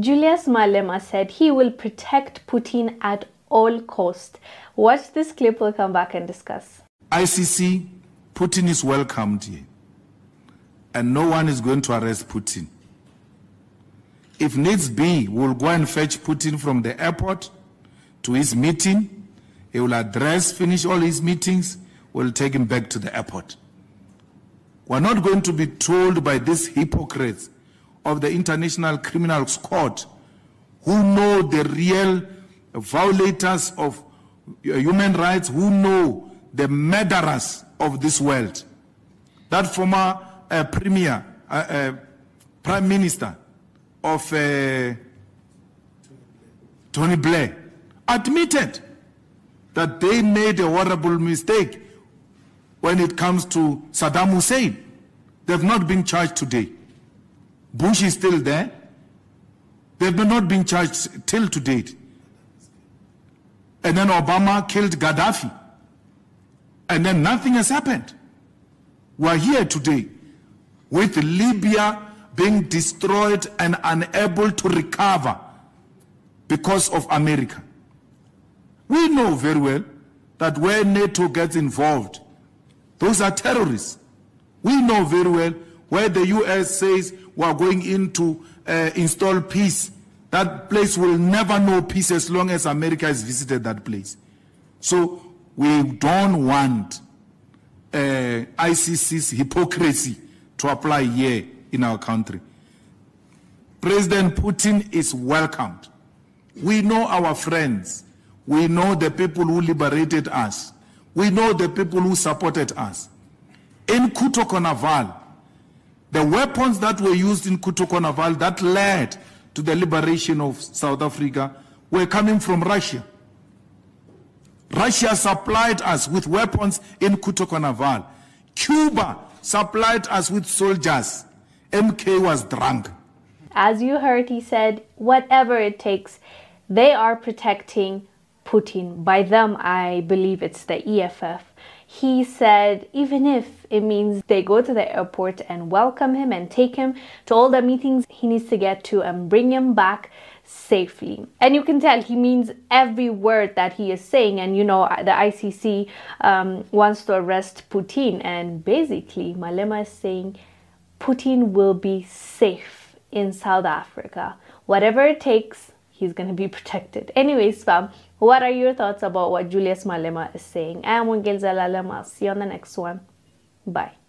Julius Malema said he will protect Putin at all cost. Watch this clip, we'll come back and discuss. ICC, Putin is welcomed here. And no one is going to arrest Putin. If needs be, we'll go and fetch Putin from the airport to his meeting. He will address, finish all his meetings. We'll take him back to the airport. We're not going to be told by these hypocrites of the International Criminal Court who know the real violators of human rights, who know the murderers of this world. That former uh, premier, uh, uh, prime minister of uh, Tony Blair admitted that they made a horrible mistake when it comes to Saddam Hussein. They've not been charged today. Bush is still there. They've not been charged till to date. And then Obama killed Gaddafi. And then nothing has happened. We're here today with Libya being destroyed and unable to recover because of America. We know very well that where NATO gets involved, those are terrorists. We know very well where the US says we're going in to uh, install peace, that place will never know peace as long as America has visited that place. So we don't want uh, ICC's hypocrisy to apply here in our country. President Putin is welcomed. We know our friends. We know the people who liberated us. We know the people who supported us. In Cuito the weapons that were used in Cuito that led to the liberation of South Africa were coming from Russia. Russia supplied us with weapons in Cuito Cuba supplied us with soldiers. MK was drunk. As you heard, he said, whatever it takes, they are protecting Putin. By them, I believe it's the EFF. He said, even if it means they go to the airport and welcome him and take him to all the meetings he needs to get to and bring him back safely. And you can tell he means every word that he is saying. And you know, the ICC um, wants to arrest Putin. And basically, Malema is saying Putin will be safe in South Africa. Whatever it takes, he's going to be protected. Anyways, fam, what are your thoughts about what Julius Malema is saying? I am Wongel Zelalem. See you on the next one. Bye.